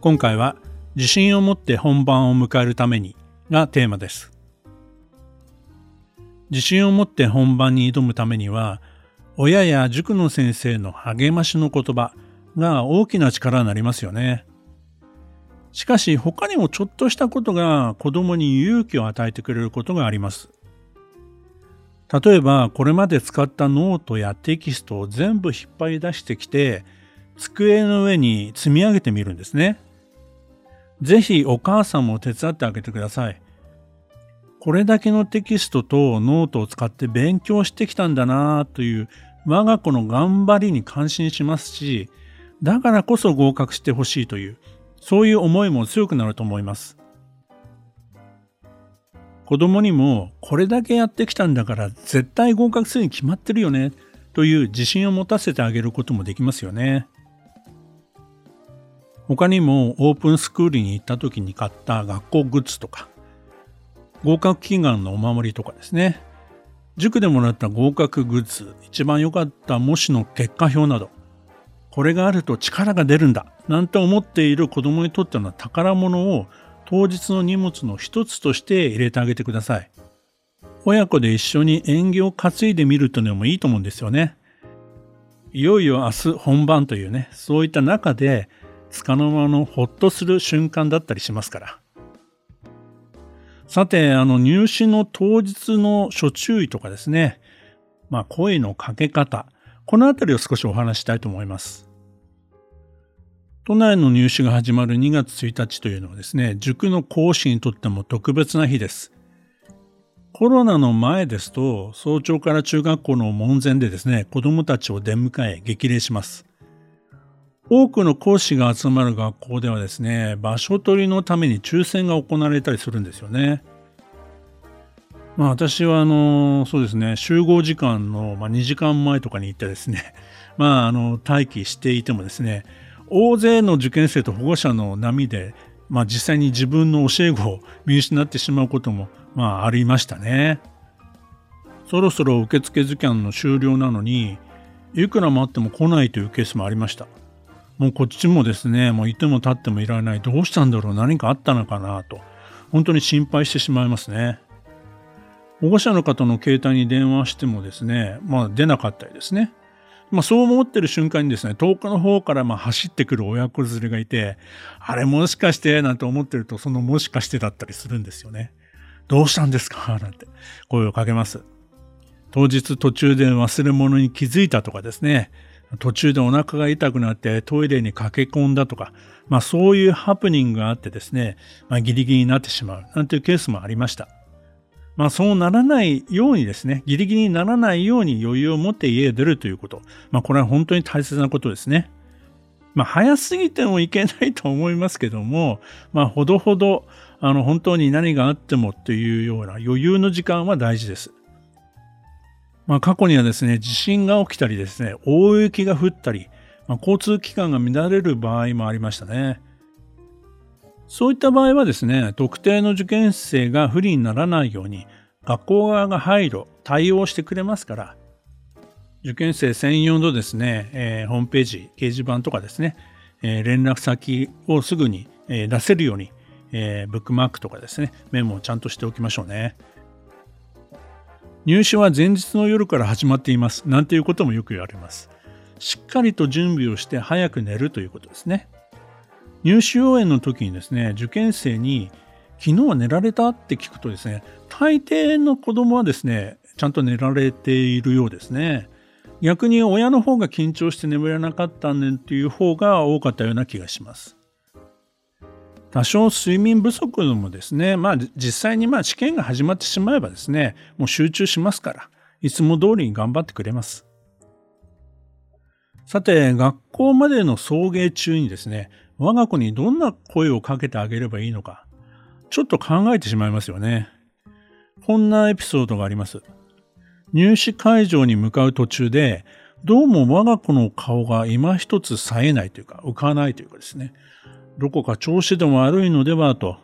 今回は自信を持って本番を迎えるためにがテーマです。自信を持って本番に挑むためには親や塾の先生の励ましの言葉が大きな力になりますよね。しかし他にもちょっとしたことが子供に勇気を与えてくれることがあります。例えばこれまで使ったノートやテキストを全部引っ張り出してきて机の上に積み上げてみるんですね。ぜひお母さんも手伝ってあげてください。これだけのテキストとノートを使って勉強してきたんだなという我が子の頑張りに感心しますし、だからこそ合格してほしいという、そういう思いも強くなると思います。子供にもこれだけやってきたんだから絶対合格するに決まってるよねという自信を持たせてあげることもできますよね。他にもオープンスクールに行った時に買った学校グッズとか、合格祈願のお守りとかですね、塾でもらった合格グッズ、一番良かった模試の結果表など、これがあると力が出るんだ、なんて思っている子供にとっての宝物を当日の荷物の一つとして入れてあげてください。親子で一緒に縁起を担いでみるというのもいいと思うんですよね。いよいよ明日本番というね、そういった中で束の間のほっとする瞬間だったりしますから。さて、あの入試の当日の諸注意とかですね、まあ声のかけ方、このあたりを少しお話したいと思います。都内の入試が始まる2月1日というのはですね、塾の講師にとっても特別な日です。コロナの前ですと、早朝から中学校の門前でですね、子供たちを出迎え激励します。多くの講師が集まる学校ではですね、場所取りのために抽選が行われたりするんですよね。まあ私はあの、そうですね、集合時間の、2時間前とかに行ってですね、まああの、待機していてもですね、大勢の受験生と保護者の波で、まあ実際に自分の教え子を見失ってしまうことも、まあありましたね。そろそろ受付時間の終了なのに、いくら待っても来ないというケースもありました。もうこっちもですね、もういても立ってもいられない。どうしたんだろう何かあったのかなと。本当に心配してしまいますね。保護者の方の携帯に電話してもですね、まあ出なかったりですね。まあそう思ってる瞬間にですね、遠くの方からまあ走ってくる親子連れがいて、あれもしかしてなんて思ってると、そのもしかしてだったりするんですよね。どうしたんですか？なんて声をかけます。当日途中で忘れ物に気づいたとかですね、途中でお腹が痛くなってトイレに駆け込んだとか、まあそういうハプニングがあってですね、まあギリギリになってしまうなんていうケースもありました。まあそうならないようにですね、ギリギリにならないように余裕を持って家へ出るということ。まあこれは本当に大切なことですね。まあ早すぎてもいけないと思いますけども、まあほどほど、あの本当に何があってもというような余裕の時間は大事です。まあ、過去にはですね、地震が起きたりですね、大雪が降ったり、まあ、交通機関が乱れる場合もありましたね。そういった場合はですね、特定の受験生が不利にならないように、学校側が配慮、対応してくれますから、受験生専用のですね、えー、ホームページ、掲示板とかですね、えー、連絡先をすぐに、えー、出せるように、えブックマークとかですね、メモをちゃんとしておきましょうね。入試は前日の夜から始まっています。なんていうこともよく言われます。しっかりと準備をして早く寝るということですね。入試応援の時にですね受験生に昨日は寝られたって聞くとですね大抵の子供はですねちゃんと寝られているようですね。逆に親の方が緊張して眠れなかったねっていう方が多かったような気がします。多少睡眠不足でもですね、まあ実際にまあ試験が始まってしまえばですね、もう集中しますから、いつも通りに頑張ってくれます。さて、学校までの送迎中にですね、我が子にどんな声をかけてあげればいいのか、ちょっと考えてしまいますよね。こんなエピソードがあります。入試会場に向かう途中で、どうも我が子の顔が今一つ冴えないというか、浮かないというかですね、どこか調子でも悪いのではと、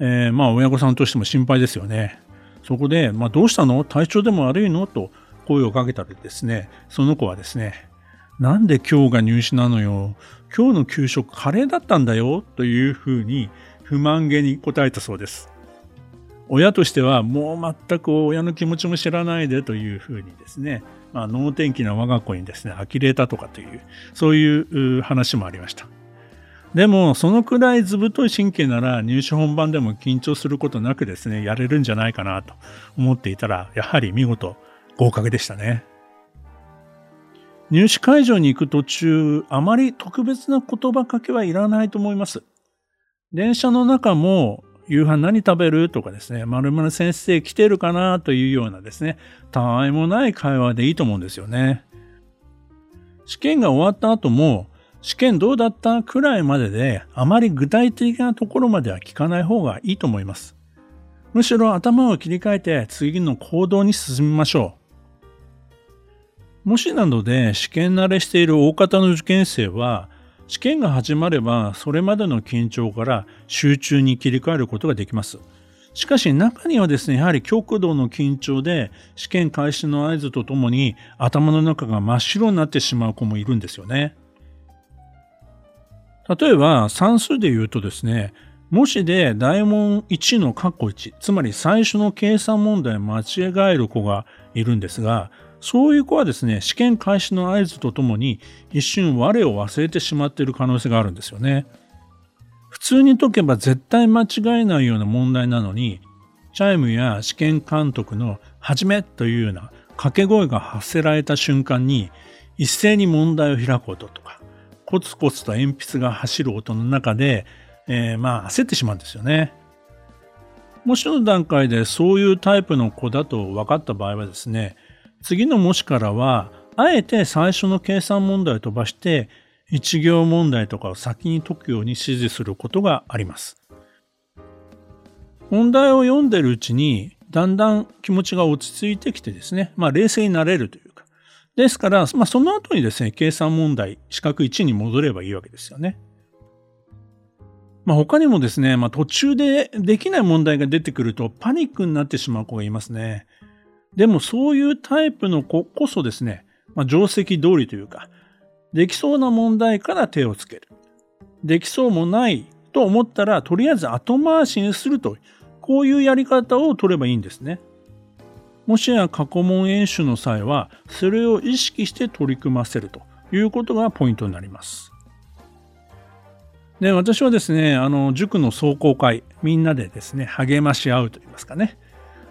えー、まあ親御さんとしても心配ですよね。そこで、まあ、どうしたの？体調でも悪いの？と声をかけたらですね、その子はですね、なんで今日が入試なのよ？今日の給食カレーだったんだよ？というふうに不満げに答えたそうです。親としてはもう全く親の気持ちも知らないでというふうにですね、まあ、能天気な我が子にですね、呆れたとかという、そういう話もありました。でも、そのくらい図太い神経なら入試本番でも緊張することなくですね、やれるんじゃないかなと思っていたら、やはり見事合格でしたね。入試会場に行く途中、あまり特別な言葉かけはいらないと思います。電車の中も、夕飯何食べるとかですね、〇〇先生来てるかなというようなですね、たわいもない会話でいいと思うんですよね。試験が終わった後も、試験どうだったくらいまでで、あまり具体的なところまでは聞かない方がいいと思います。むしろ頭を切り替えて次の行動に進みましょう。もしなので試験慣れしている大方の受験生は、試験が始まればそれまでの緊張から集中に切り替えることができます。しかし中にはですね、やはり極度の緊張で試験開始の合図とともに頭の中が真っ白になってしまう子もいるんですよね。例えば算数で言うとですね、もしで大問1の括弧1、つまり最初の計算問題を間違える子がいるんですが、そういう子はですね、試験開始の合図とともに一瞬我を忘れてしまっている可能性があるんですよね。普通に解けば絶対間違えないような問題なのに、チャイムや試験監督の始めというような掛け声が発せられた瞬間に一斉に問題を開く音とか、コツコツと鉛筆が走る音の中で、えー、まあ焦ってしまうんですよね。模試の段階でそういうタイプの子だと分かった場合はですね、次の模試からは、あえて最初の計算問題を飛ばして、一行問題とかを先に解くように指示することがあります。問題を読んでるうちに、だんだん気持ちが落ち着いてきてですね、まあ冷静になれるというですから、まあ、その後にですね、計算問題、四角1に戻ればいいわけですよね。まあ、他にもですね、まあ、途中でできない問題が出てくるとパニックになってしまう子がいますね。でもそういうタイプの子こそですね、まあ、定石通りというか、できそうな問題から手をつける。できそうもないと思ったら、とりあえず後回しにすると、こういうやり方を取ればいいんですね。もしや過去問演習の際はそれを意識して取り組ませるということがポイントになります。で私はですねあの塾の壮行会みんなでですね励まし合うといいますかね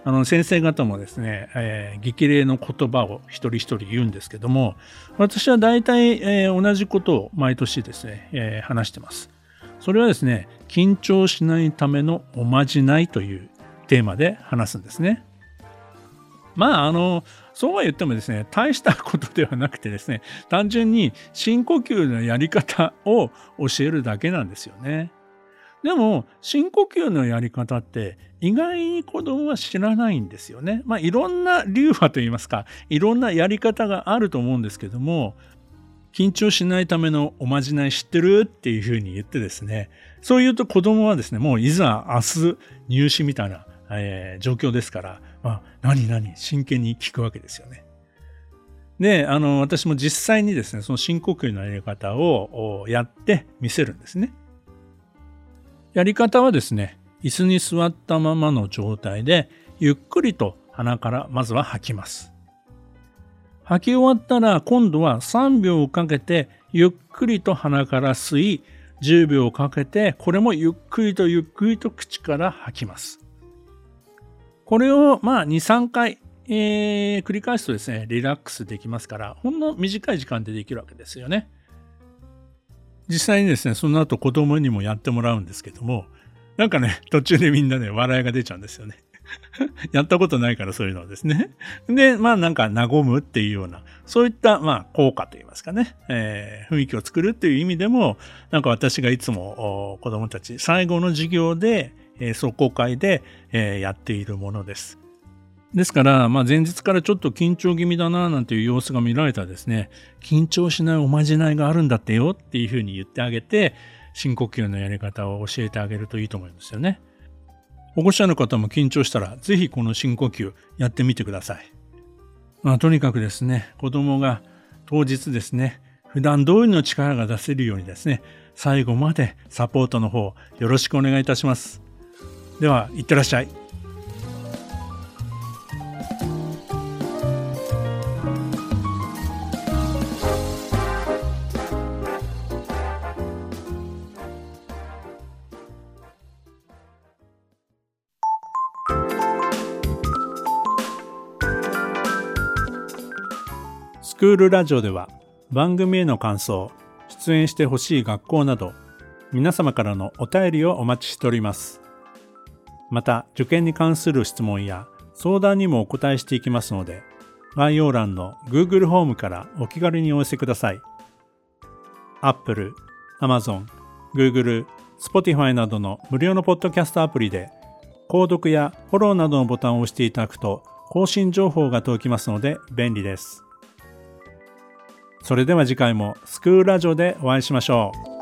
あの先生方もですね、えー、激励の言葉を一人一人言うんですけども私は大体、えー、同じことを毎年ですね、えー、話してます。それはですね緊張しないためのおまじないというテーマで話すんですね。まあ、あの、そうは言ってもですね、大したことではなくてですね、単純に深呼吸のやり方を教えるだけなんですよね。でも、深呼吸のやり方って意外に子供は知らないんですよね。まあ、いろんな流派といいますか、いろんなやり方があると思うんですけども、緊張しないためのおまじない知ってるっていうふうに言ってですね、そう言うと子供はですね、もういざ明日入試みたいな、えー、状況ですから、あ、何何？真剣に聞くわけですよね。で、あの、私も実際にですね、その深呼吸のやり方をやってみせるんですね。やり方はですね、椅子に座ったままの状態で、ゆっくりと鼻からまずは吐きます。吐き終わったら、今度は3秒かけて、ゆっくりと鼻から吸い、10秒かけて、これもゆっくりとゆっくりと口から吐きます。これをまあ2、3回、えー、繰り返すとですね、リラックスできますから、ほんの短い時間でできるわけですよね。実際にですね、その後子供にもやってもらうんですけども、なんかね、途中でみんなね、笑いが出ちゃうんですよね。やったことないからそういうのですね。で、まあなんか和むっていうような、そういったまあ効果といいますかね、えー、雰囲気を作るっていう意味でも、なんか私がいつも子供たち、最後の授業で、え、壮行会で、え、やっているものです。ですから、まあ、前日からちょっと緊張気味だななんていう様子が見られたらですね、緊張しないおまじないがあるんだってよっていうふうに言ってあげて、深呼吸のやり方を教えてあげるといいと思うんですよね。保護者の方も緊張したら、ぜひこの深呼吸やってみてください。まあ、とにかくですね、子供が当日ですね、普段通りの力が出せるようにですね、最後までサポートの方よろしくお願いいたします。では、いってらっしゃい。スクールラジオでは番組への感想、出演してほしい学校など皆様からのお便りをお待ちしております。また受験に関する質問や相談にもお答えしていきますので概要欄の Google ホームからお気軽にお寄せください。Apple、Amazon、Google、Spotify などの無料のポッドキャストアプリで購読やフォローなどのボタンを押していただくと更新情報が届きますので便利です。それでは次回もスクールラジオでお会いしましょう。